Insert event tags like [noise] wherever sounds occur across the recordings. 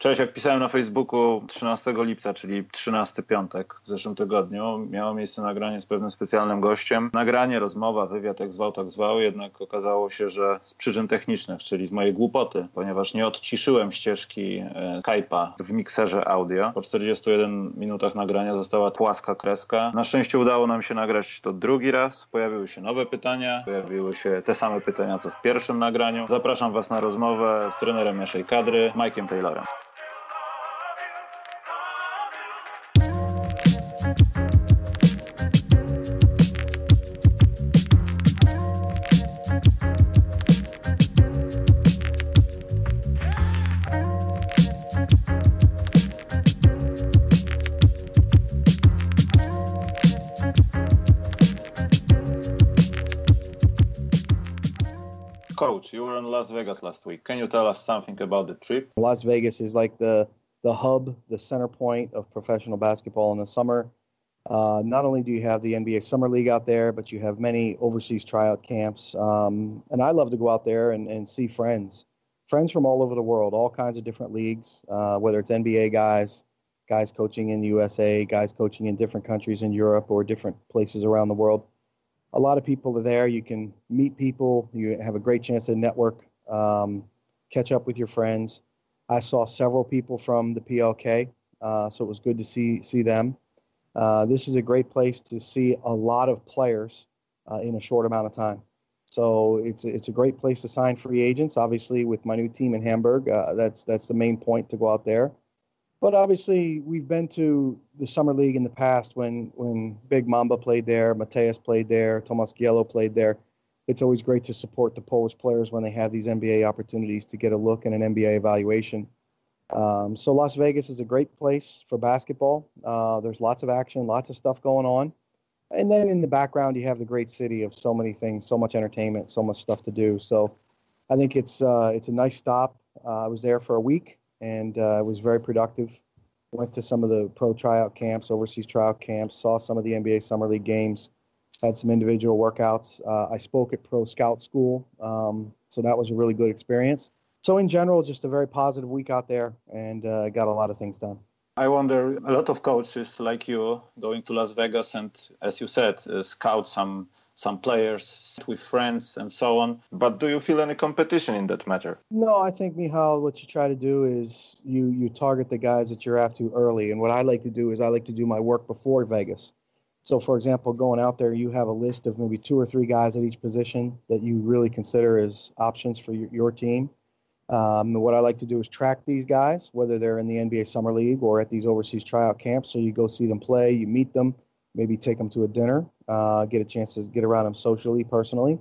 Cześć, jak pisałem na Facebooku 13 lipca, czyli 13 piątek w zeszłym tygodniu, miało miejsce nagranie z pewnym specjalnym gościem. Nagranie, rozmowa, wywiad, jak zwał, tak zwał, jednak okazało się, że z przyczyn technicznych, czyli z mojej głupoty, ponieważ nie odciszyłem ścieżki e, Skype'a w mikserze audio. Po 41 minutach nagrania została płaska kreska. Na szczęście udało nam się nagrać to drugi raz. Pojawiły się nowe pytania, pojawiły się te same pytania, co w pierwszym nagraniu. Zapraszam Was na rozmowę z trenerem naszej kadry, Mike'iem Taylorem. Las Vegas last week. Can you tell us something about the trip? Las Vegas is like the the hub, the center point of professional basketball in the summer. Uh, not only do you have the NBA Summer League out there, but you have many overseas tryout camps. Um, and I love to go out there and, and see friends, friends from all over the world, all kinds of different leagues, uh, whether it's NBA guys, guys coaching in USA, guys coaching in different countries in Europe or different places around the world a lot of people are there. You can meet people. You have a great chance to network, um, catch up with your friends. I saw several people from the PLK, uh, so it was good to see see them. Uh, this is a great place to see a lot of players uh, in a short amount of time. So it's it's a great place to sign free agents. Obviously, with my new team in Hamburg, uh, that's that's the main point to go out there. But obviously, we've been to the summer league in the past when when Big Mamba played there, Mateus played there, Tomas Gielo played there. It's always great to support the Polish players when they have these NBA opportunities to get a look and an NBA evaluation. Um, so Las Vegas is a great place for basketball. Uh, there's lots of action, lots of stuff going on, and then in the background you have the great city of so many things, so much entertainment, so much stuff to do. So I think it's uh, it's a nice stop. Uh, I was there for a week and uh, was very productive. Went to some of the pro tryout camps, overseas tryout camps, saw some of the NBA Summer League games, had some individual workouts. Uh, I spoke at Pro Scout School, um, so that was a really good experience. So, in general, just a very positive week out there and uh, got a lot of things done. I wonder, a lot of coaches like you going to Las Vegas and, as you said, uh, scout some some players with friends and so on. But do you feel any competition in that matter? No, I think Michal, what you try to do is you you target the guys that you're after early. And what I like to do is I like to do my work before Vegas. So, for example, going out there, you have a list of maybe two or three guys at each position that you really consider as options for your, your team. Um, what I like to do is track these guys, whether they're in the NBA Summer League or at these overseas tryout camps. So you go see them play, you meet them, maybe take them to a dinner, uh, get a chance to get around them socially, personally.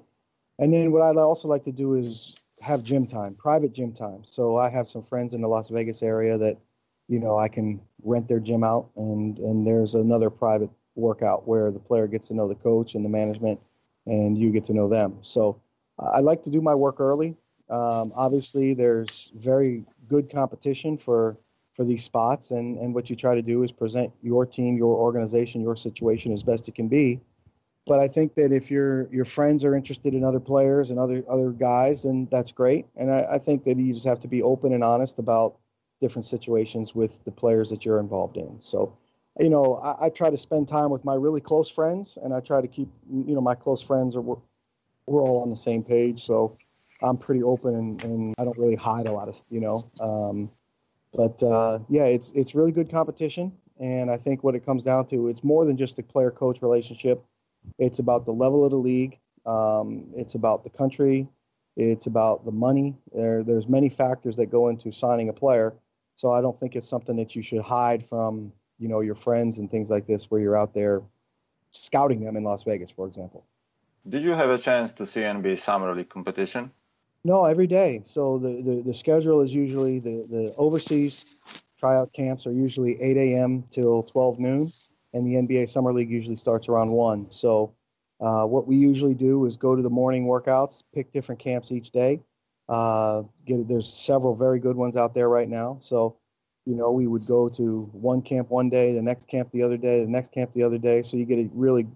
And then what I'd also like to do is have gym time, private gym time. So I have some friends in the Las Vegas area that, you know, I can rent their gym out, and and there's another private workout where the player gets to know the coach and the management, and you get to know them. So I like to do my work early. Um, obviously, there's very good competition for for these spots. And, and what you try to do is present your team, your organization, your situation as best it can be. But I think that if your your friends are interested in other players and other other guys, then that's great. And I, I think that you just have to be open and honest about different situations with the players that you're involved in. So, you know, I, I try to spend time with my really close friends, and I try to keep, you know, my close friends are we're, we're all on the same page. So, I'm pretty open and, and I don't really hide a lot of, you know. Um, but uh, yeah, it's it's really good competition, and I think what it comes down to, it's more than just a player-coach relationship. It's about the level of the league. Um, it's about the country. It's about the money. There, there's many factors that go into signing a player. So I don't think it's something that you should hide from, you know, your friends and things like this, where you're out there scouting them in Las Vegas, for example. Did you have a chance to see NBA Summer League competition? No, every day. So the, the, the schedule is usually the, the overseas tryout camps are usually 8 a.m. till 12 noon, and the NBA Summer League usually starts around 1. So uh, what we usually do is go to the morning workouts, pick different camps each day. Uh, get there's several very good ones out there right now. So you know we would go to one camp one day, the next camp the other day, the next camp the other day. So you get a really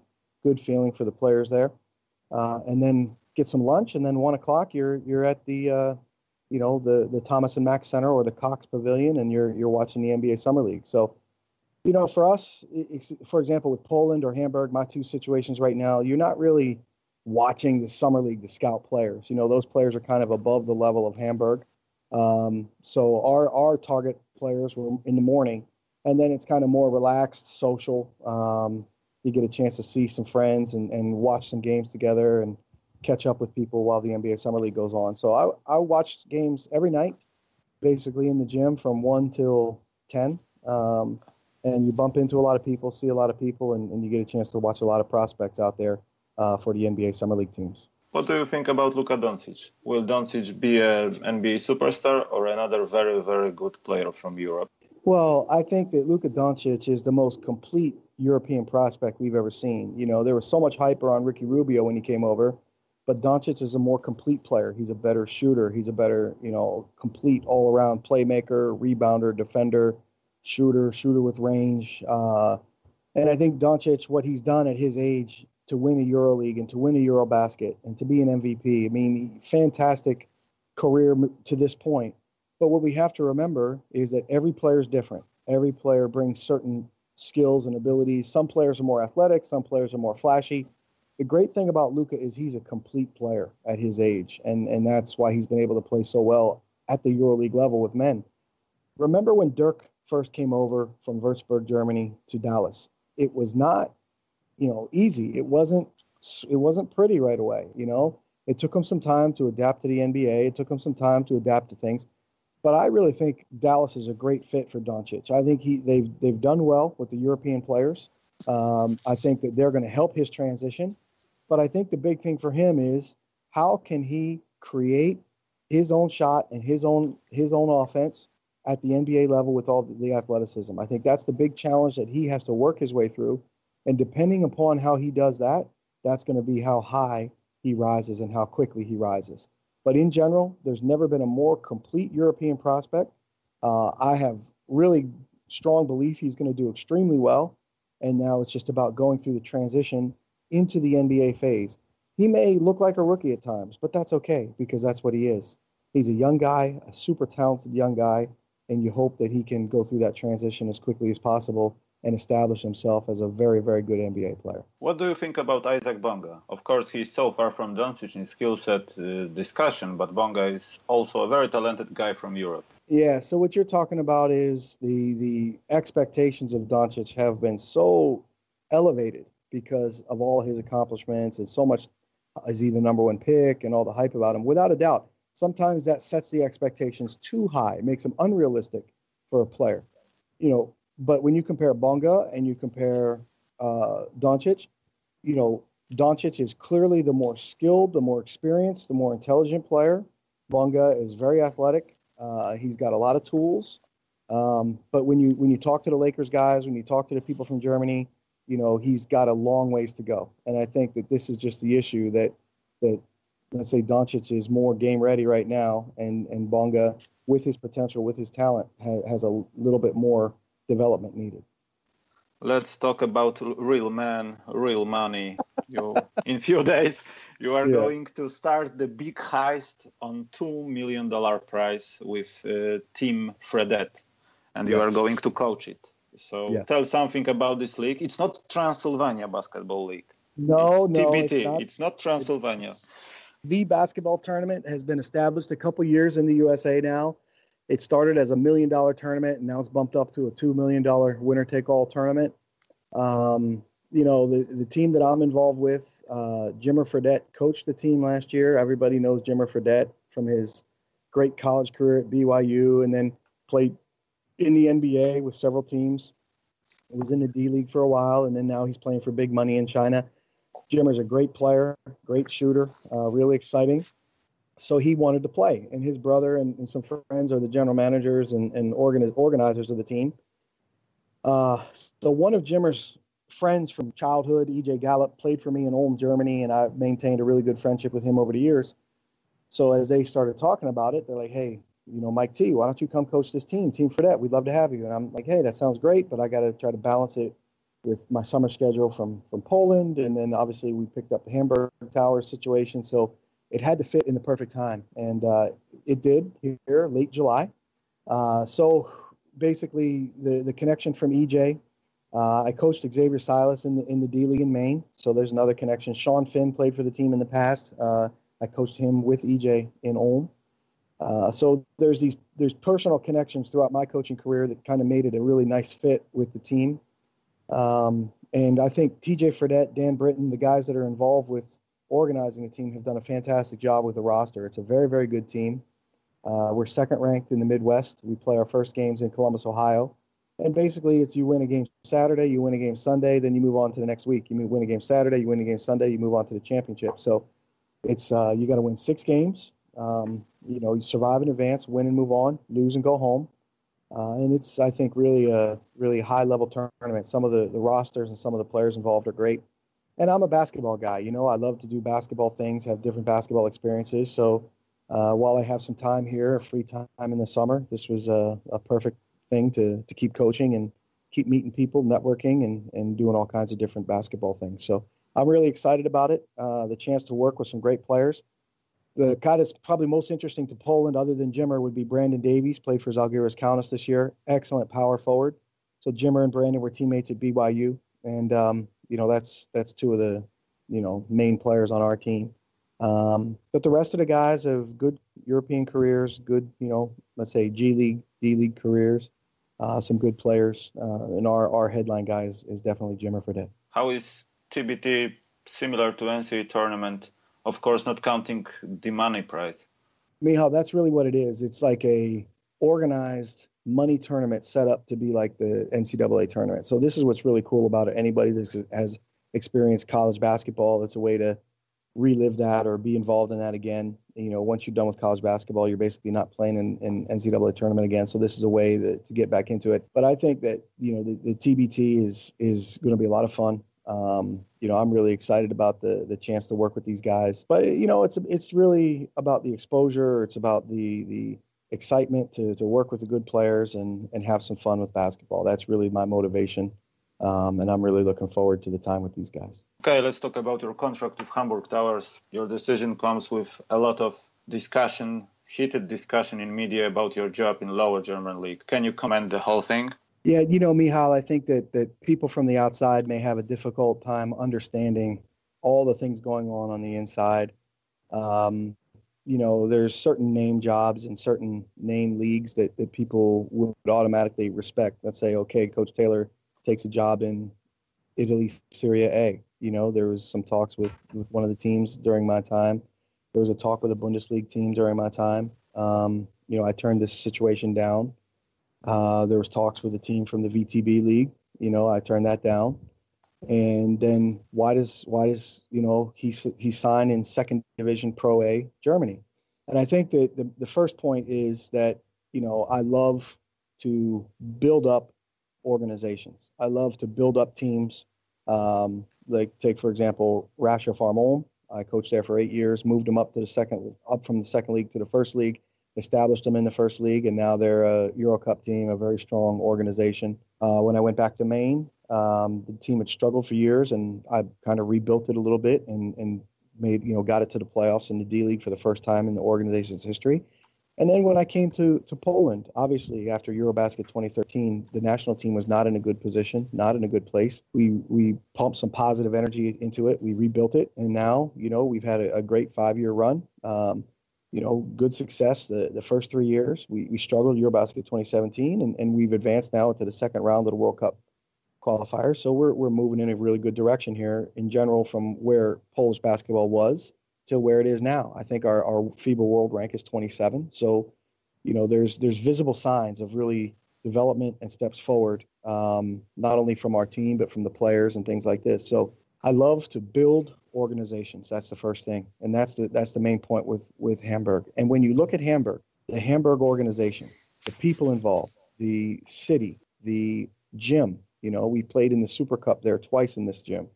good feeling for the players there, uh, and then get some lunch, and then one o'clock you're you're at the uh, you know, the the Thomas and Mack Center or the Cox Pavilion, and you're you're watching the NBA Summer League. So, you know, for us, for example, with Poland or Hamburg, my two situations right now, you're not really watching the Summer League to scout players. You know, those players are kind of above the level of Hamburg. Um, so our our target players were in the morning, and then it's kind of more relaxed, social. Um, you get a chance to see some friends and, and watch some games together and catch up with people while the NBA Summer League goes on. So I I watch games every night, basically in the gym from one till ten. Um, and you bump into a lot of people, see a lot of people, and, and you get a chance to watch a lot of prospects out there uh, for the NBA Summer League teams. What do you think about Luka Doncic? Will Doncic be an NBA superstar or another very, very good player from Europe? Well, I think that Luka Doncic is the most complete European prospect we've ever seen. You know, there was so much hype around Ricky Rubio when he came over, but Doncic is a more complete player. He's a better shooter. He's a better, you know, complete all-around playmaker, rebounder, defender, shooter, shooter with range. Uh, and I think Doncic, what he's done at his age, to win a EuroLeague and to win a EuroBasket and to be an MVP. I mean, fantastic career to this point. But what we have to remember is that every player is different. Every player brings certain skills and abilities. Some players are more athletic, some players are more flashy. The great thing about Luka is he's a complete player at his age, and, and that's why he's been able to play so well at the EuroLeague level with men. Remember when Dirk first came over from Würzburg, Germany to Dallas? It was not you know easy. It wasn't it wasn't pretty right away. You know, it took him some time to adapt to the NBA. It took him some time to adapt to things. But I really think Dallas is a great fit for Doncic. I think he they've they've done well with the European players. Um, I think that they're going to help his transition. But I think the big thing for him is how can he create his own shot and his own his own offense at the NBA level with all the athleticism. I think that's the big challenge that he has to work his way through. And depending upon how he does that, that's going to be how high he rises and how quickly he rises. But in general, there's never been a more complete European prospect. Uh, I have really strong belief he's going to do extremely well. And now it's just about going through the transition into the NBA phase. He may look like a rookie at times, but that's okay because that's what he is. He's a young guy, a super talented young guy, and you hope that he can go through that transition as quickly as possible and establish himself as a very, very good NBA player. What do you think about Isaac Bonga? Of course, he's so far from Doncic in skill set uh, discussion, but Bonga is also a very talented guy from Europe. Yeah. So what you're talking about is the the expectations of Doncic have been so elevated because of all his accomplishments and so much is he the number one pick and all the hype about him. Without a doubt, sometimes that sets the expectations too high, makes them unrealistic for a player. You know, but when you compare Bonga and you compare uh, Doncic, you know, Doncic is clearly the more skilled, the more experienced, the more intelligent player. Bonga is very athletic. Uh, he's got a lot of tools. Um, but when you when you talk to the Lakers guys, when you talk to the people from Germany, you know he's got a long ways to go. And I think that this is just the issue that that let's say Doncic is more game ready right now, and and Bonga with his potential, with his talent, has, has a little bit more development needed. Let's talk about real men, real money. You, in few [laughs] days, you are yeah. going to start the big heist on two million dollar prize with uh, Team Fredette, and you are going to coach it. So yes. tell something about this league. It's not Transylvania Basketball League. No, it's no, TBT. It's not, it's not Transylvania. It's, the basketball tournament has been established a couple years in the USA now. It started as a million dollar tournament, and now it's bumped up to a two million dollar winner take all tournament. Um, you know, the the team that I'm involved with, uh, Jimmer Fredette coached the team last year. Everybody knows Jimmer Fredette from his great college career at BYU, and then played in the NBA with several teams. He was in the D League for a while, and then now he's playing for big money in China. Jimmer's a great player, great shooter, uh, really exciting so he wanted to play. And his brother and, and some friends are the general managers and, and organiz- organizers of the team. Uh, so one of Jimmer's friends from childhood, EJ Gallup, played for me in Ulm, Germany, and I've maintained a really good friendship with him over the years. So as they started talking about it, they're like, hey, you know, Mike T, why don't you come coach this team, Team Fredette? We'd love to have you. And I'm like, hey, that sounds great, but I got to try to balance it with my summer schedule from from Poland, and then obviously we picked up the Hamburg Tower situation. So it had to fit in the perfect time, and uh, it did here late July. Uh, so basically, the the connection from EJ. Uh, I coached Xavier Silas in the in the D League in Maine, so there's another connection. Sean Finn played for the team in the past. Uh, I coached him with EJ in Ulm. Uh, so there's these there's personal connections throughout my coaching career that kind of made it a really nice fit with the team. Um, and I think TJ Fredette, Dan Britton, the guys that are involved with organizing the team have done a fantastic job with the roster. It's a very, very good team. Uh, we're second ranked in the Midwest. We play our first games in Columbus, Ohio. And basically, it's you win a game Saturday, you win a game Sunday, then you move on to the next week. You win a game Saturday, you win a game Sunday, you move on to the championship. So it's uh, you got to win six games. Um, you know, you survive in advance, win and move on, lose and go home. Uh, and it's, I think, really a really high level tournament. Some of the, the rosters and some of the players involved are great. And I'm a basketball guy. You know, I love to do basketball things, have different basketball experiences. So uh, while I have some time here, free time in the summer, this was a, a perfect thing to, to keep coaching and keep meeting people, networking, and, and doing all kinds of different basketball things. So I'm really excited about it. Uh, the chance to work with some great players the guy that's probably most interesting to Poland, other than Jimmer, would be Brandon Davies. Played for Žalgiris Kaunas this year. Excellent power forward. So Jimmer and Brandon were teammates at BYU, and um, you know that's that's two of the you know main players on our team. Um, but the rest of the guys have good European careers, good you know let's say G League, D League careers. Uh, some good players, uh, and our our headline guy is, is definitely Jimmer Fredette. How is TBT similar to NCAA tournament? Of course, not counting the money prize. Mihal, that's really what it is. It's like a organized money tournament set up to be like the NCAA tournament. So this is what's really cool about it. Anybody that has experienced college basketball, it's a way to relive that or be involved in that again. You know, once you're done with college basketball, you're basically not playing in, in NCAA tournament again. So this is a way that, to get back into it. But I think that you know the, the TBT is is going to be a lot of fun. Um, you know, I'm really excited about the the chance to work with these guys. But you know, it's it's really about the exposure. It's about the the excitement to to work with the good players and and have some fun with basketball. That's really my motivation. Um, and I'm really looking forward to the time with these guys. Okay, let's talk about your contract with Hamburg Towers. Your decision comes with a lot of discussion, heated discussion in media about your job in lower German league. Can you comment the whole thing? Yeah, you know, Mihal, I think that that people from the outside may have a difficult time understanding all the things going on on the inside. Um, you know, there's certain name jobs and certain name leagues that, that people would automatically respect. Let's say, okay, Coach Taylor takes a job in Italy, Serie A. You know, there was some talks with, with one of the teams during my time. There was a talk with a Bundesliga team during my time. Um, you know, I turned this situation down. Uh, there was talks with a team from the VTB league. You know, I turned that down. And then why does why does you know he he signed in second division Pro A Germany? And I think that the, the first point is that you know I love to build up organizations. I love to build up teams. Um, like take for example Ratiopharm Ulm. I coached there for eight years, moved them up to the second up from the second league to the first league established them in the first league, and now they're a Euro Cup team, a very strong organization. Uh, when I went back to Maine, um, the team had struggled for years, and I kind of rebuilt it a little bit and, and made you know got it to the playoffs in the D League for the first time in the organization's history. And then when I came to, to Poland, obviously after Eurobasket 2013, the national team was not in a good position, not in a good place. We we pumped some positive energy into it. We rebuilt it, and now you know we've had a, a great five year run. Um, you know, good success the, the first three years. We, we struggled Eurobasket 2017, and, and we've advanced now into the second round of the World Cup qualifiers. So we're, we're moving in a really good direction here in general from where Polish basketball was to where it is now. I think our, our FIBA world rank is 27. So, you know, there's there's visible signs of really development and steps forward, um, not only from our team, but from the players and things like this. So I love to build organizations. That's the first thing, and that's the that's the main point with with Hamburg. And when you look at Hamburg, the Hamburg organization, the people involved, the city, the gym. You know, we played in the Super Cup there twice in this gym.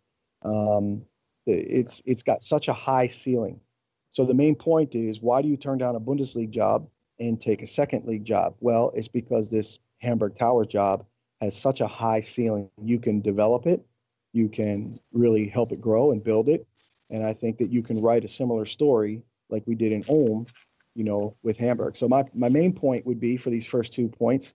Um, it's it's got such a high ceiling. So the main point is, why do you turn down a Bundesliga job and take a second league job? Well, it's because this Hamburg Tower job has such a high ceiling. You can develop it you can really help it grow and build it. And I think that you can write a similar story like we did in Ulm, you know, with Hamburg. So my, my main point would be for these first two points,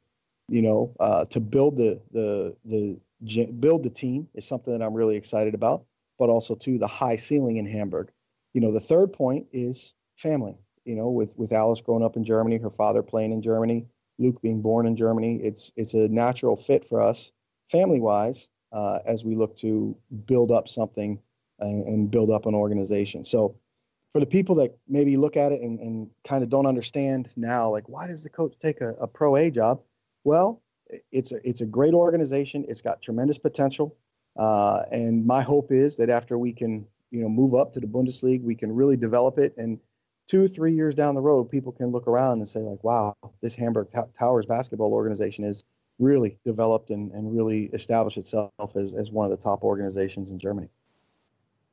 you know, uh, to build the, the, the, build the team is something that I'm really excited about, but also to the high ceiling in Hamburg. You know, the third point is family, you know, with, with Alice growing up in Germany, her father playing in Germany, Luke being born in Germany, it's, it's a natural fit for us family wise uh, as we look to build up something and, and, build up an organization. So, for the people that maybe look at it and, and kind of don't understand now, like why does the coach take a, a pro A job? Well, it's a it's a great organization. It's got tremendous potential, uh, and my hope is that after we can you know move up to the Bundesliga, we can really develop it and two three years down the road people can look around and say like wow this hamburg towers basketball organization is really developed and, and really established itself as, as one of the top organizations in Germany.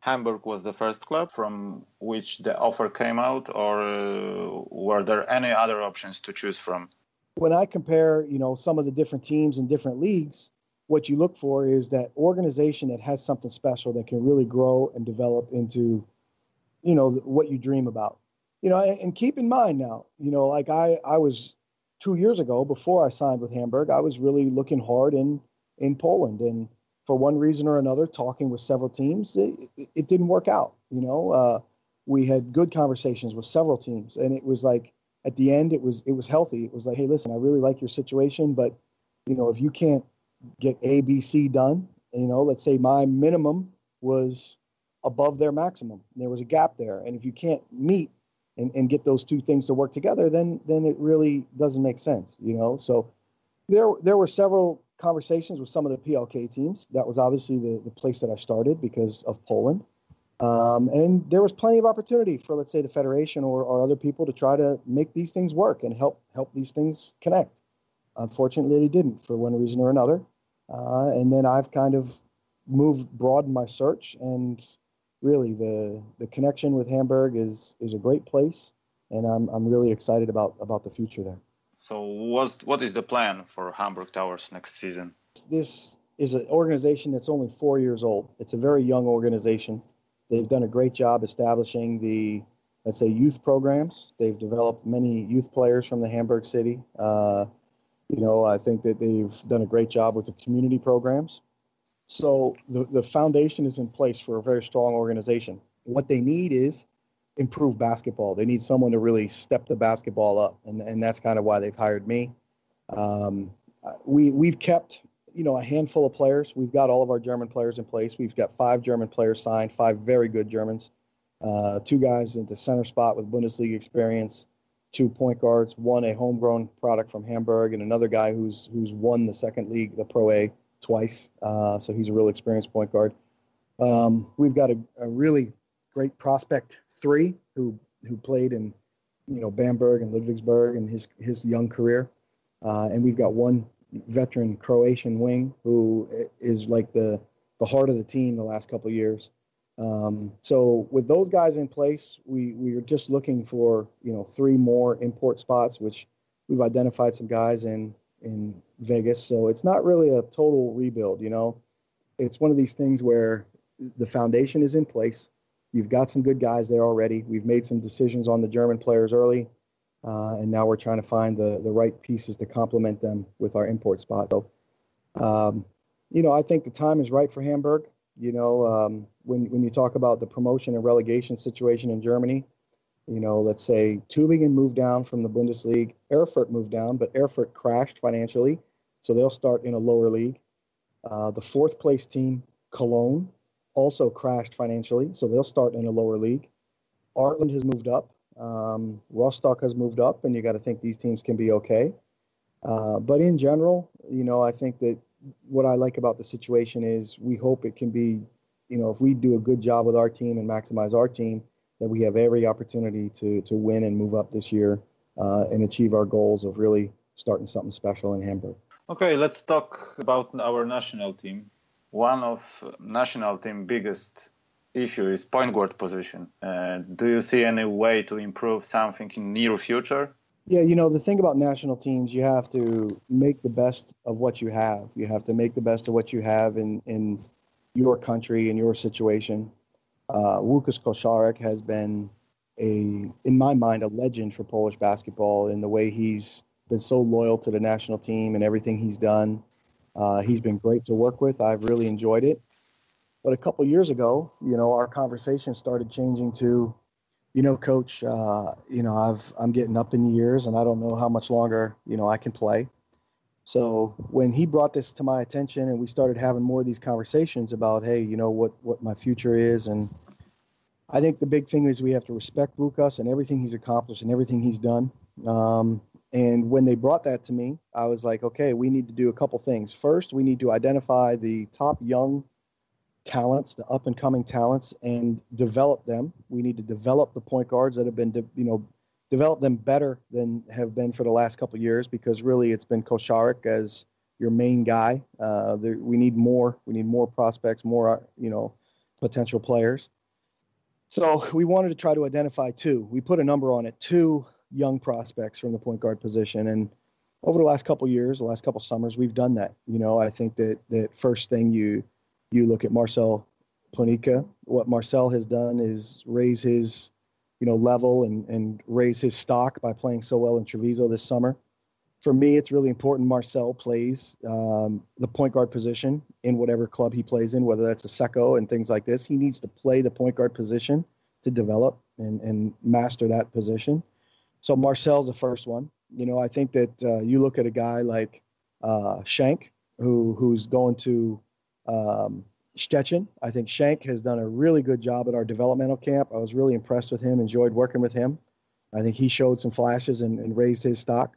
Hamburg was the first club from which the offer came out, or uh, were there any other options to choose from? When I compare, you know, some of the different teams in different leagues, what you look for is that organization that has something special that can really grow and develop into, you know, what you dream about. You know, and, keep in mind now, you know, like I, I was two years ago, before I signed with Hamburg, I was really looking hard in in Poland, and for one reason or another, talking with several teams, it, it didn't work out. You know, uh, we had good conversations with several teams, and it was like at the end, it was it was healthy. It was like, hey, listen, I really like your situation, but you know, if you can't get A, B, C done, you know, let's say my minimum was above their maximum. There was a gap there, and if you can't meet and, and get those two things to work together, then then it really doesn't make sense, you know. So there there were several conversations with some of the PLK teams. That was obviously the, the place that I started because of Poland. Um, and there was plenty of opportunity for, let's say, the federation or, or other people to try to make these things work and help help these things connect. Unfortunately, they didn't for one reason or another. Uh, and then I've kind of moved, broadened my search, and really the the connection with Hamburg is is a great place, and I'm I'm really excited about about the future there. So what's what is the plan for Hamburg Towers next season? This is an organization that's only four years old. It's a very young organization. They've done a great job establishing the let's say youth programs. They've developed many youth players from the Hamburg city. Uh, you know, I think that they've done a great job with the community programs. So the, the foundation is in place for a very strong organization. What they need is improve basketball. They need someone to really step the basketball up, and, and that's kind of why they've hired me. Um, we we've kept you know a handful of players. We've got all of our German players in place. We've got five German players signed, five very good Germans. Uh, two guys in the center spot with Bundesliga experience, two point guards, one a homegrown product from Hamburg, and another guy who's who's won the second league, the Pro A twice. Uh, so he's a real experienced point guard. Um, we've got a, a, really great prospect three who who played in you know Bamberg and Ludwigsburg in his his young career, uh, and we've got one veteran Croatian wing who is like the the heart of the team the last couple years. Um, so with those guys in place, we we are just looking for you know three more import spots, which we've identified some guys in in Vegas. So it's not really a total rebuild, you know. It's one of these things where the foundation is in place. You've got some good guys there already. We've made some decisions on the German players early, uh, and now we're trying to find the the right pieces to complement them with our import spot. So, um, you know, I think the time is right for Hamburg. You know, um, when when you talk about the promotion and relegation situation in Germany, you know, let's say Tübingen moved down from the Bundesliga, Erfurt moved down, but Erfurt crashed financially, so they'll start in a lower league. Uh, the fourth place team, Cologne, also crashed financially, so they'll start in a lower league. Artland has moved up. Um, Rostock has moved up, and you got to think these teams can be okay. Uh, but in general, you know, I think that what I like about the situation is we hope it can be, you know, if we do a good job with our team and maximize our team, that we have every opportunity to to win and move up this year uh, and achieve our goals of really starting something special in Hamburg. Okay, let's talk about our national team. One of national team biggest issue is point guard position. Uh, do you see any way to improve something in near future? Yeah, you know the thing about national teams, you have to make the best of what you have. You have to make the best of what you have in in your country in your situation uh, Łukasz has been a in my mind a legend for Polish basketball in the way he's been so loyal to the national team and everything he's done. Uh, he's been great to work with. I've really enjoyed it. But a couple years ago, you know, our conversation started changing to, you know, coach, uh, you know, I've I'm getting up in years and I don't know how much longer, you know, I can play. So when he brought this to my attention and we started having more of these conversations about, hey, you know, what what my future is and I think the big thing is we have to respect Łukasz and everything he's accomplished and everything he's done. Um, and when they brought that to me, I was like, okay, we need to do a couple things. First, we need to identify the top young talents, the up and coming talents, and develop them. We need to develop the point guards that have been, de- you know, develop them better than have been for the last couple years because really it's been Koszarek as your main guy. Uh, there, we need more. We need more prospects, more, you know, potential players. So we wanted to try to identify two. We put a number on it, two young prospects from the point guard position, and over the last couple years, the last couple summers, we've done that. You know, I think that that first thing you you look at Marcel Ponitka. What Marcel has done is raise his, you know, level and and raise his stock by playing so well in Treviso this summer. For me, it's really important Marcel plays um, the point guard position in whatever club he plays in, whether that's a Secco and things like this. He needs to play the point guard position to develop and, and master that position. So Marcel's the first one. You know, I think that uh, you look at a guy like uh, Schenk, who who's going to um, Szczecin. I think Schenk has done a really good job at our developmental camp. I was really impressed with him, enjoyed working with him. I think he showed some flashes and, and raised his stock.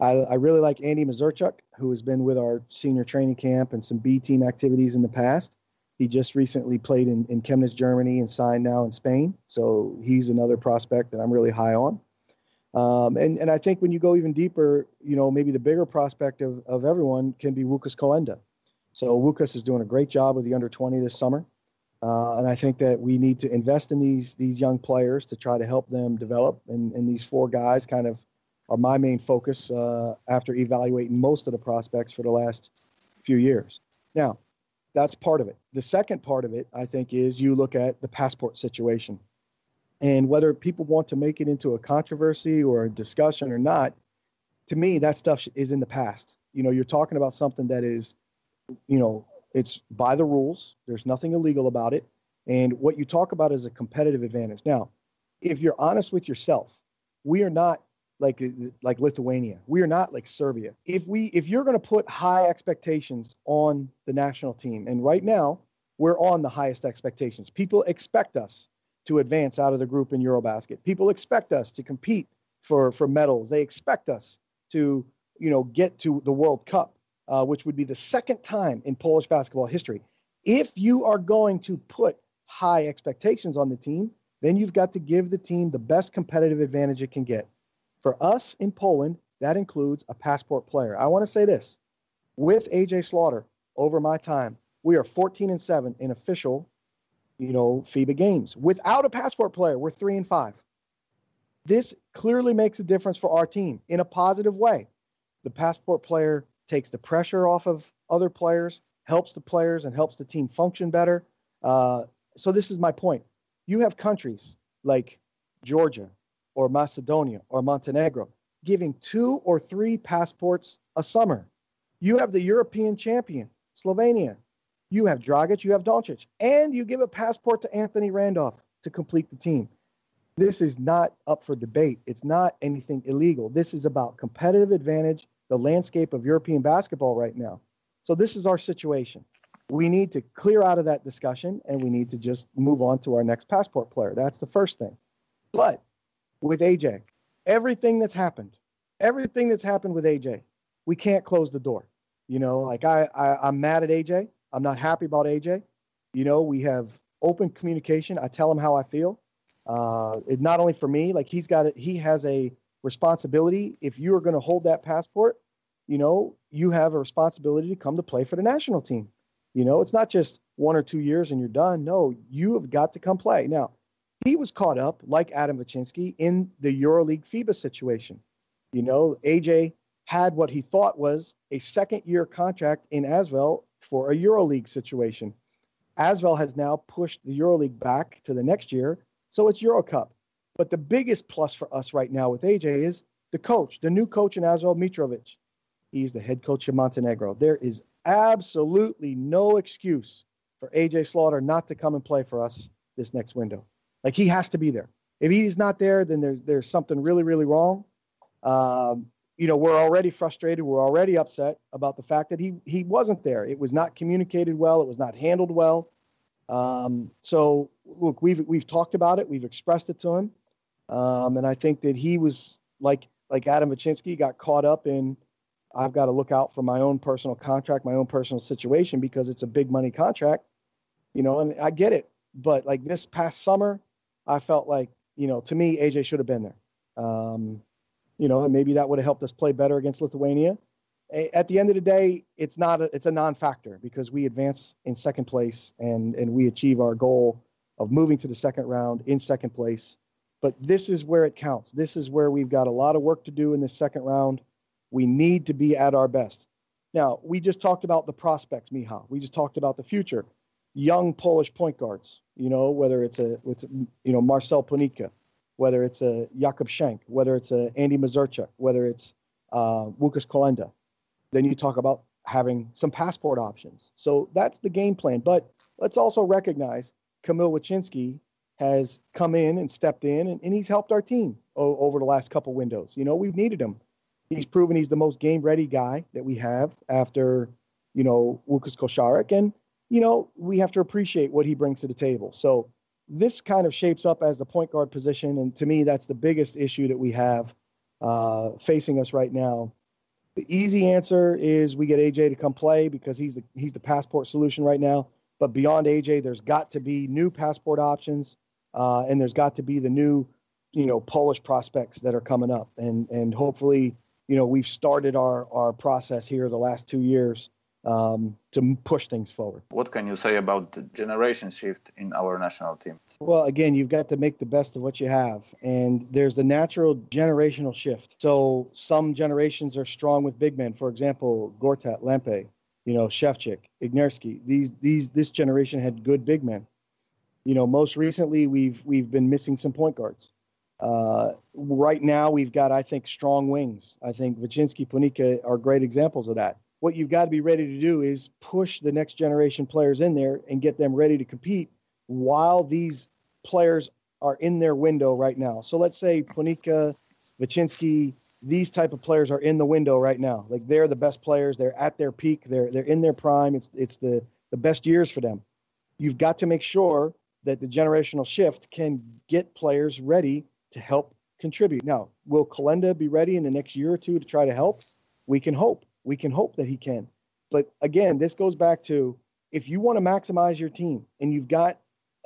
I, I, really like Andy Mazurczak, who has been with our senior training camp and some B team activities in the past. He just recently played in, in Chemnitz, Germany, and signed now in Spain. So he's another prospect that I'm really high on. Um, and, and I think when you go even deeper, you know, maybe the bigger prospect of, of everyone can be Łukasz Kolenda. So Łukasz is doing a great job with the under 20 this summer. Uh, and I think that we need to invest in these these young players to try to help them develop. And, and these four guys kind of are my main focus uh, after evaluating most of the prospects for the last few years. Now, that's part of it. The second part of it, I think, is you look at the passport situation. And whether people want to make it into a controversy or a discussion or not, to me, that stuff is in the past. You know, you're talking about something that is you know, it's by the rules. There's nothing illegal about it. And what you talk about is a competitive advantage. Now, if you're honest with yourself, we are not like like Lithuania. We are not like Serbia. If we if you're going to put high expectations on the national team, and right now we're on the highest expectations. People expect us to advance out of the group in EuroBasket. People expect us to compete for for medals. They expect us to you know get to the World Cup uh, which would be the second time in Polish basketball history. If you are going to put high expectations on the team, then you've got to give the team the best competitive advantage it can get. For us in Poland, that includes a passport player. I want to say this with AJ Slaughter over my time, we are 14 and 7 in official, you know, FIBA games. Without a passport player, we're 3 and 5. This clearly makes a difference for our team in a positive way. The passport player takes the pressure off of other players, helps the players, and helps the team function better. Uh, so this is my point. You have countries like Georgia or Macedonia or Montenegro giving two or three passports a summer. You have the European champion, Slovenia. You have Dragic, you have Doncic, and you give a passport to Anthony Randolph to complete the team. This is not up for debate. It's not anything illegal. This is about competitive advantage the landscape of European basketball right now. So this is our situation. We need to clear out of that discussion and we need to just move on to our next passport player. That's the first thing. But with AJ, everything that's happened, everything that's happened with AJ, we can't close the door. You know, like I, I I'm mad at AJ. I'm not happy about AJ. You know, we have open communication. I tell him how I feel. Uh, it not only for me, like he's got it, he has a responsibility. If you are going to hold that passport, you know, you have a responsibility to come to play for the national team. You know, it's not just one or two years and you're done. No, you have got to come play. Now, he was caught up, like Adam Waczyński, in the EuroLeague FIBA situation. You know, AJ had what he thought was a second year contract in Asvel for a EuroLeague situation. Asvel has now pushed the EuroLeague back to the next year, so it's EuroCup. But the biggest plus for us right now with AJ is the coach, the new coach in Asvel Mitrovic. He's the head coach of Montenegro. There is absolutely no excuse for AJ Slaughter not to come and play for us this next window. Like he has to be there. If he's not there, then there's there's something really really wrong. Um, you know, we're already frustrated. We're already upset about the fact that he he wasn't there. It was not communicated well. It was not handled well. Um, so look, we've we've talked about it. We've expressed it to him, um, and I think that he was like like Adam Waczyński got caught up in. I've got to look out for my own personal contract, my own personal situation because it's a big money contract, you know. And I get it, but like this past summer, I felt like you know to me AJ should have been there. Um, you know, and maybe that would have helped us play better against Lithuania. At the end of the day, it's not a, it's a non-factor because we advance in second place and and we achieve our goal of moving to the second round in second place. But this is where it counts. This is where we've got a lot of work to do in the second round. We need to be at our best. Now, we just talked about the prospects, Miha. We just talked about the future. Young Polish point guards, you know, whether it's a with you know Marcel Ponitka, whether it's a Jakub Schenk, whether it's a Andy Mazurczak, whether it's uh, Kolenda. Then you talk about having some passport options. So that's the game plan. But let's also recognize Kamil Łączyński has come in and stepped in, and, and he's helped our team o- over the last couple windows. You know, we've needed him. He's proven he's the most game ready guy that we have after, you know, Łukasz Koszarek. And, you know, we have to appreciate what he brings to the table. So this kind of shapes up as the point guard position, and to me, that's the biggest issue that we have uh, facing us right now. The easy answer is we get AJ to come play because he's the he's the passport solution right now. But beyond AJ, there's got to be new passport options, uh, and there's got to be the new, you know, Polish prospects that are coming up, and and hopefully, you know, we've started our our process here the last two years um, to push things forward. What can you say about the generation shift in our national team? Well, again, you've got to make the best of what you have, and there's the natural generational shift. So some generations are strong with big men. For example, Gortat, Lampe, you know, Szewczyk, Ignerski. These these this generation had good big men. You know, most recently we've we've been missing some point guards. Uh, right now, we've got, I think, strong wings. I think Waczyński, Ponitka are great examples of that what you've got to be ready to do is push the next generation players in there and get them ready to compete while these players are in their window right now. So let's say Ponitka, Waczyński, these type of players are in the window right now. Like they're the best players. They're at their peak. They're they're in their prime. It's it's the the best years for them. You've got to make sure that the generational shift can get players ready to help contribute. Now, will Kolenda be ready in the next year or two to try to help? We can hope we can hope that he can. But again, this goes back to if you want to maximize your team and you've got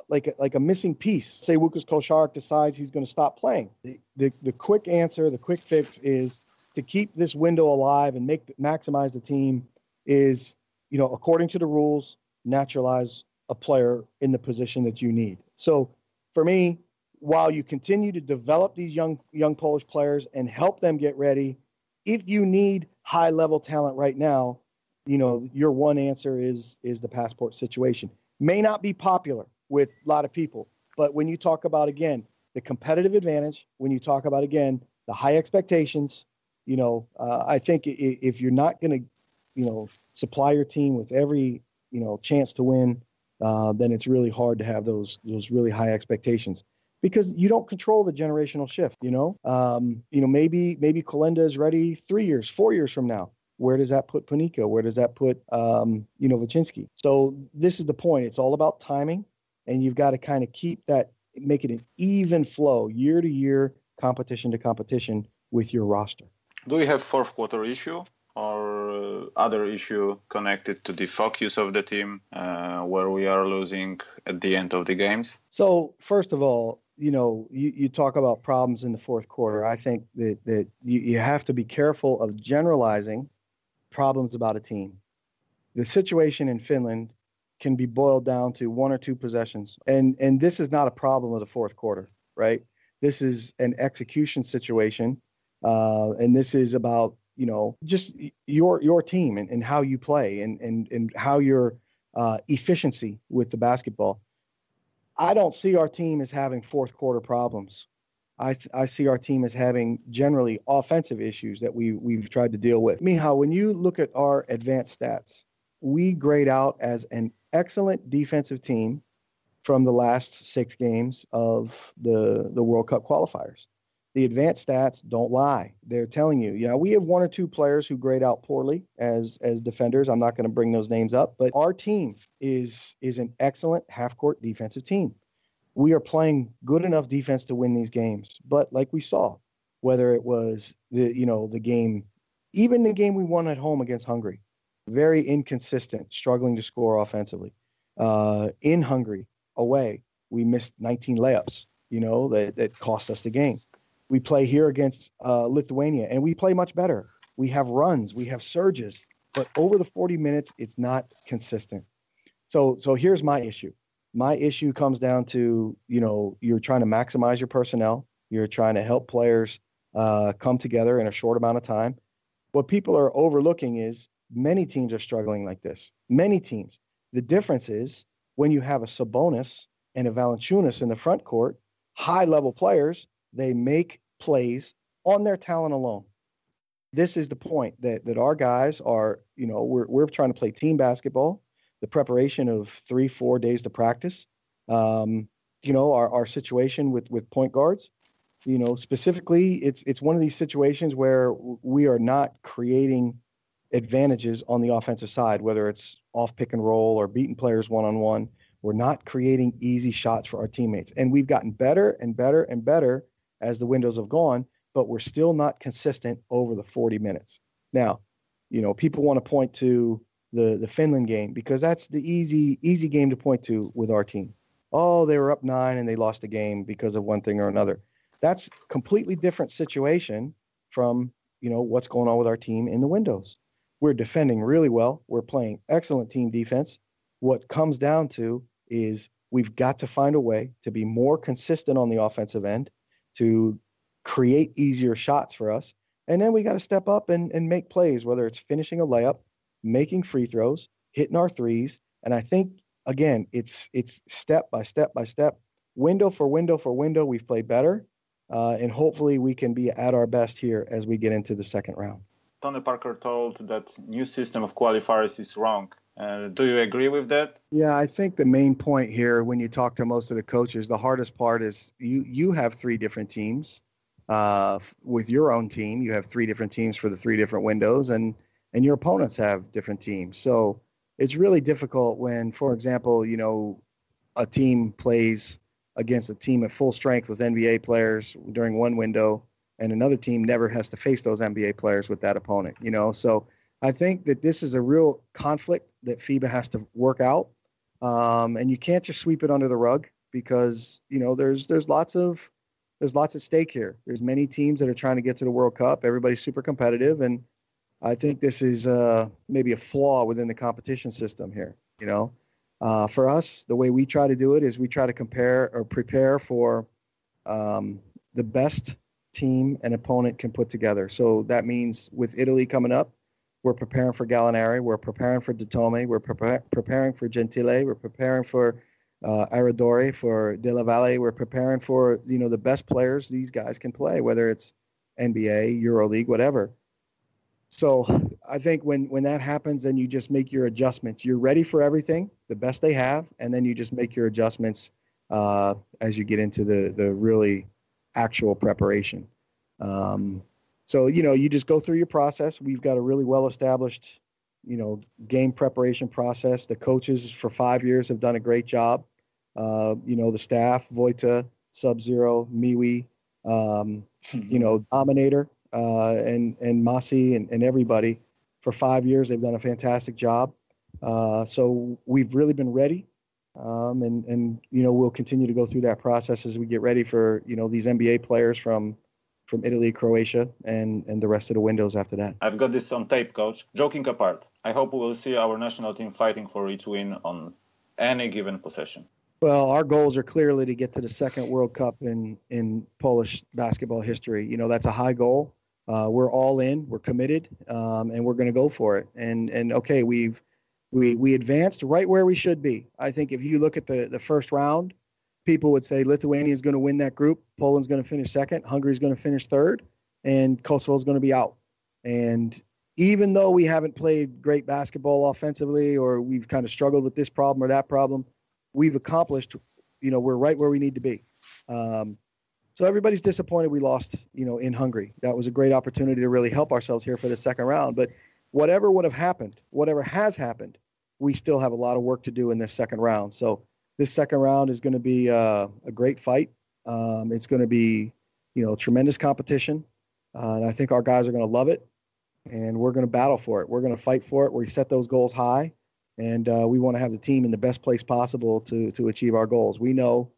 like a, like a missing piece, say Łukasz Koszarek decides he's going to stop playing. The, the, the quick answer, the quick fix is to keep this window alive and make maximize the team is, you know, according to the rules, naturalize a player in the position that you need. So for me, while you continue to develop these young young Polish players and help them get ready, if you need high level talent right now, you know, your one answer is is the passport situation. May not be popular with a lot of people, but when you talk about again the competitive advantage, when you talk about again the high expectations, you know, uh, I think if you're not going to, you know, supply your team with every you know chance to win, uh, then it's really hard to have those those really high expectations because you don't control the generational shift. You know, um, you know maybe maybe Kolenda is ready three years, four years from now. Where does that put Ponitka? Where does that put um, you know Waczyński? So this is the point. It's all about timing, and you've got to kind of keep that, make it an even flow, year to year, competition to competition with your roster. Do we have fourth quarter issue? Other issue connected to the focus of the team uh, where we are losing at the end of the games? So, first of all, you know, you, you talk about problems in the fourth quarter. I think that, that you, you have to be careful of generalizing problems about a team. The situation in Finland can be boiled down to one or two possessions. And and this is not a problem of the fourth quarter, right? This is an execution situation. Uh, and this is about, you know, just your your team and, and how you play and and, and how your uh, efficiency with the basketball. I don't see our team as having fourth quarter problems. I, I see our team as having generally offensive issues that we, we've tried to deal with. Miha, when you look at our advanced stats, we grade out as an excellent defensive team from the last six games of the, the World Cup qualifiers. The advanced stats don't lie. They're telling you, you know, we have one or two players who grade out poorly as as defenders. I'm not going to bring those names up, but our team is is an excellent half court defensive team we are playing good enough defense to win these games. But like we saw, whether it was the you know the game, even the game we won at home against Hungary, very inconsistent, struggling to score offensively. Uh, in Hungary, away, we missed 19 layups. You know that that cost us the game. We play here against uh, Lithuania, and we play much better. We have runs, we have surges, but over the 40 minutes, it's not consistent. So so here's my issue. My issue comes down to you know you're trying to maximize your personnel. You're trying to help players uh, come together in a short amount of time. What people are overlooking is many teams are struggling like this. Many teams. The difference is when you have a sabonis and a valanciunas in the front court high level players they make plays on their talent alone this is the point that that our guys are you know we're, we're trying to play team basketball the preparation of three, four days to practice. Um, you know, our, our situation with, with point guards, you know, specifically, it's it's one of these situations where we are not creating advantages on the offensive side, whether it's off pick and roll or beating players one on one. We're not creating easy shots for our teammates, and we've gotten better and better and better as the windows have gone, but we're still not consistent over the 40 minutes. Now, you know, people want to point to the the Finland game because that's the easy easy game to point to with our team. Oh, they were up nine and they lost the game because of one thing or another. That's completely different situation from you know what's going on with our team in the windows. We're defending really well. We're playing excellent team defense. What comes down to is we've got to find a way to be more consistent on the offensive end, to create easier shots for us. And then we got to step up and, and make plays, whether it's finishing a layup, making free throws, hitting our threes, and I think again, it's it's step by step by step, window for window for window. We've played better, uh, and hopefully we can be at our best here as we get into the second round. Tony Parker told that new system of qualifiers is wrong. Uh, do you agree with that? Yeah, I think the main point here, when you talk to most of the coaches, the hardest part is you you have three different teams. Uh, with your own team, you have three different teams for the three different windows, and and your opponents have different teams. So it's really difficult when, for example, you know, a team plays against a team at full strength with NBA players during one window, and another team never has to face those NBA players with that opponent. You know, so I think that this is a real conflict that FIBA has to work out, um, and you can't just sweep it under the rug because you know there's there's lots of there's lots at stake here. There's many teams that are trying to get to the World Cup. Everybody's super competitive, and I think this is uh, maybe a flaw within the competition system here. You know, uh, for us, the way we try to do it is we try to compare or prepare for um, the best team an opponent can put together. So that means with Italy coming up, we're preparing for Gallinari, we're preparing for Datome, we're pre- preparing for Gentile, we're preparing for uh, Aradori, for Della Valle, we're preparing for you know the best players these guys can play, whether it's NBA, EuroLeague, whatever. So I think when when that happens, then you just make your adjustments. You're ready for everything, the best they have, and then you just make your adjustments uh, as you get into the the really actual preparation. Um, so you know, you just go through your process. We've got a really well established, you know, game preparation process. The coaches for five years have done a great job. Uh, you know, the staff, voita Sub Zero, Miwi, um, [laughs] you know, Dominator uh, and and Masi and, and everybody for five years. They've done a fantastic job. Uh, so we've really been ready, um, and and you know we'll continue to go through that process as we get ready for you know these NBA players from from Italy, Croatia, and and the rest of the windows after that. I've got this on tape, coach. Joking apart, I hope we will see our national team fighting for each win on any given possession. Well, our goals are clearly to get to the second World Cup in in Polish basketball history. You know, that's a high goal uh, we're all in, we're committed, um, and we're going to go for it. And and okay, we've we we advanced right where we should be. I think if you look at the the first round, people would say Lithuania is going to win that group, Poland's going to finish second, Hungary's going to finish third, and Kosovo's going to be out. And even though we haven't played great basketball offensively or we've kind of struggled with this problem or that problem, we've accomplished, you know, we're right where we need to be. Um, so everybody's disappointed we lost, you know, in Hungary. That was a great opportunity to really help ourselves here for the second round. But whatever would have happened, whatever has happened, we still have a lot of work to do in this second round. So this second round is going to be uh, a great fight. Um, it's going to be, you know, tremendous competition, uh, and I think our guys are going to love it and we're going to battle for it. We're going to fight for it. We set those goals high, and uh, we want to have the team in the best place possible to to achieve our goals. We know,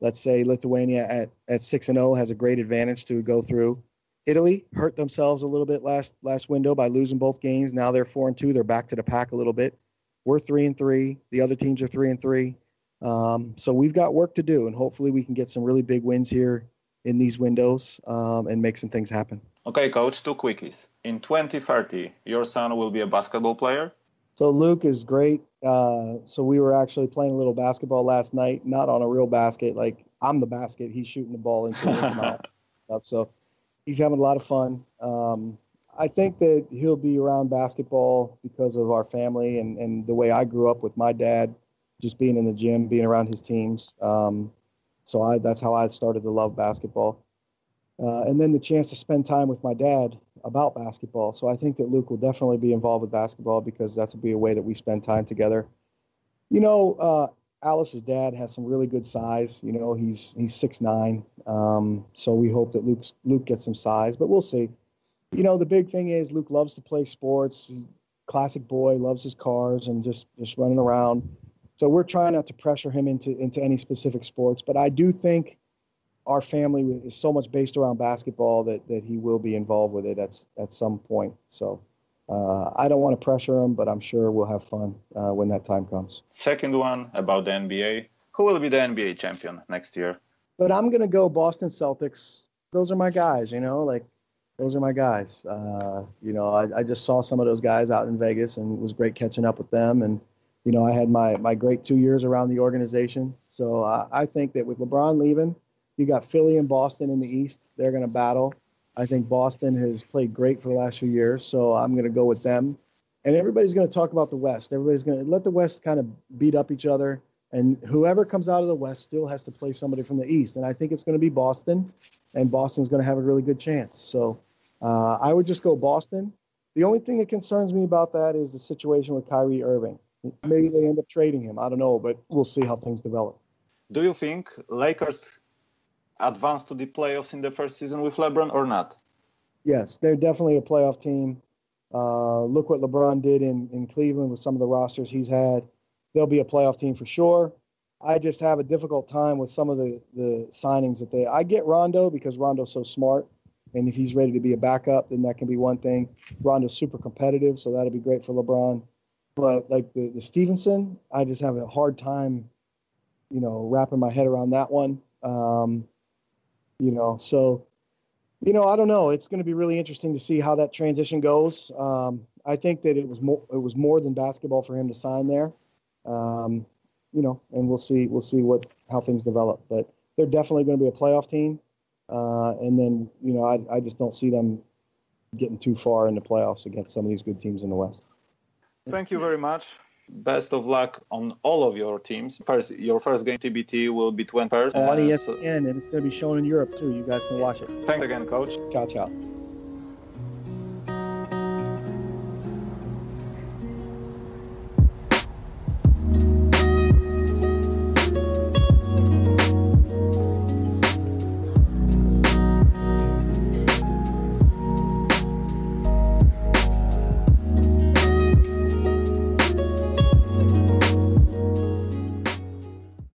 let's say Lithuania at at six and zero oh has a great advantage to go through. Italy hurt themselves a little bit last last window by losing both games. Now they're four and two. They're back to the pack a little bit. We're three and three. The other teams are three and three. Um, so we've got work to do, and hopefully we can get some really big wins here in these windows um, and make some things happen. Okay, coach, two quickies. In 2030, your son will be a basketball player? So Luke is great. Uh, so we were actually playing a little basketball last night, not on a real basket. Like I'm the basket, he's shooting the ball into his [laughs] mouth. Stuff. So he's having a lot of fun. Um, I think that he'll be around basketball because of our family and, and the way I grew up with my dad, just being in the gym, being around his teams. Um, so I, that's how I started to love basketball uh, and then the chance to spend time with my dad about basketball. So I think that Luke will definitely be involved with basketball because that's be a way that we spend time together. You know, uh, Alice's dad has some really good size. You know, he's he's six nine. Um, so we hope that Luke's Luke gets some size, but we'll see. You know, the big thing is Luke loves to play sports. Classic boy, loves his cars and just just running around. So we're trying not to pressure him into into any specific sports, but I do think our family is so much based around basketball that that he will be involved with it at at some point. So uh, I don't want to pressure him, but I'm sure we'll have fun uh, when that time comes. Second one about the NBA. Who will be the NBA champion next year? But I'm gonna go Boston Celtics. Those are my guys. You know, like those are my guys. Uh, you know, I, I just saw some of those guys out in Vegas, and it was great catching up with them. And you know, I had my my great two years around the organization. So I, I think that with LeBron leaving you got Philly and Boston in the East. They're going to battle. I think Boston has played great for the last few years, so I'm going to go with them. And everybody's going to talk about the West. Everybody's going to let the West kind of beat up each other. And whoever comes out of the West still has to play somebody from the East. And I think it's going to be Boston, and Boston's going to have a really good chance. So uh, I would just go Boston. The only thing that concerns me about that is the situation with Kyrie Irving. Maybe they end up trading him. I don't know, but we'll see how things develop. Do you think Lakers advance to the playoffs in the first season with LeBron or not? Yes, they're definitely a playoff team. Uh, look what LeBron did in, in Cleveland with some of the rosters he's had. They'll be a playoff team for sure. I just have a difficult time with some of the, the signings that they. I get Rondo because Rondo's so smart, and if he's ready to be a backup, then that can be one thing. Rondo's super competitive, so that'll be great for LeBron. But like the the Stephenson, I just have a hard time, you know, wrapping my head around that one. Um, you know, so you know, I don't know. It's going to be really interesting to see how that transition goes. Um, I think that it was more it was more than basketball for him to sign there. Um, you know, and we'll see we'll see what how things develop. But they're definitely going to be a playoff team. Uh, and then you know, I I just don't see them getting too far in the playoffs against some of these good teams in the West. Thank you very much. Best of luck on all of your teams. First, your first game TBT will be 21st. On ESPN, and it's going to be shown in Europe too. You guys can watch it. Thanks again, coach. Ciao, ciao.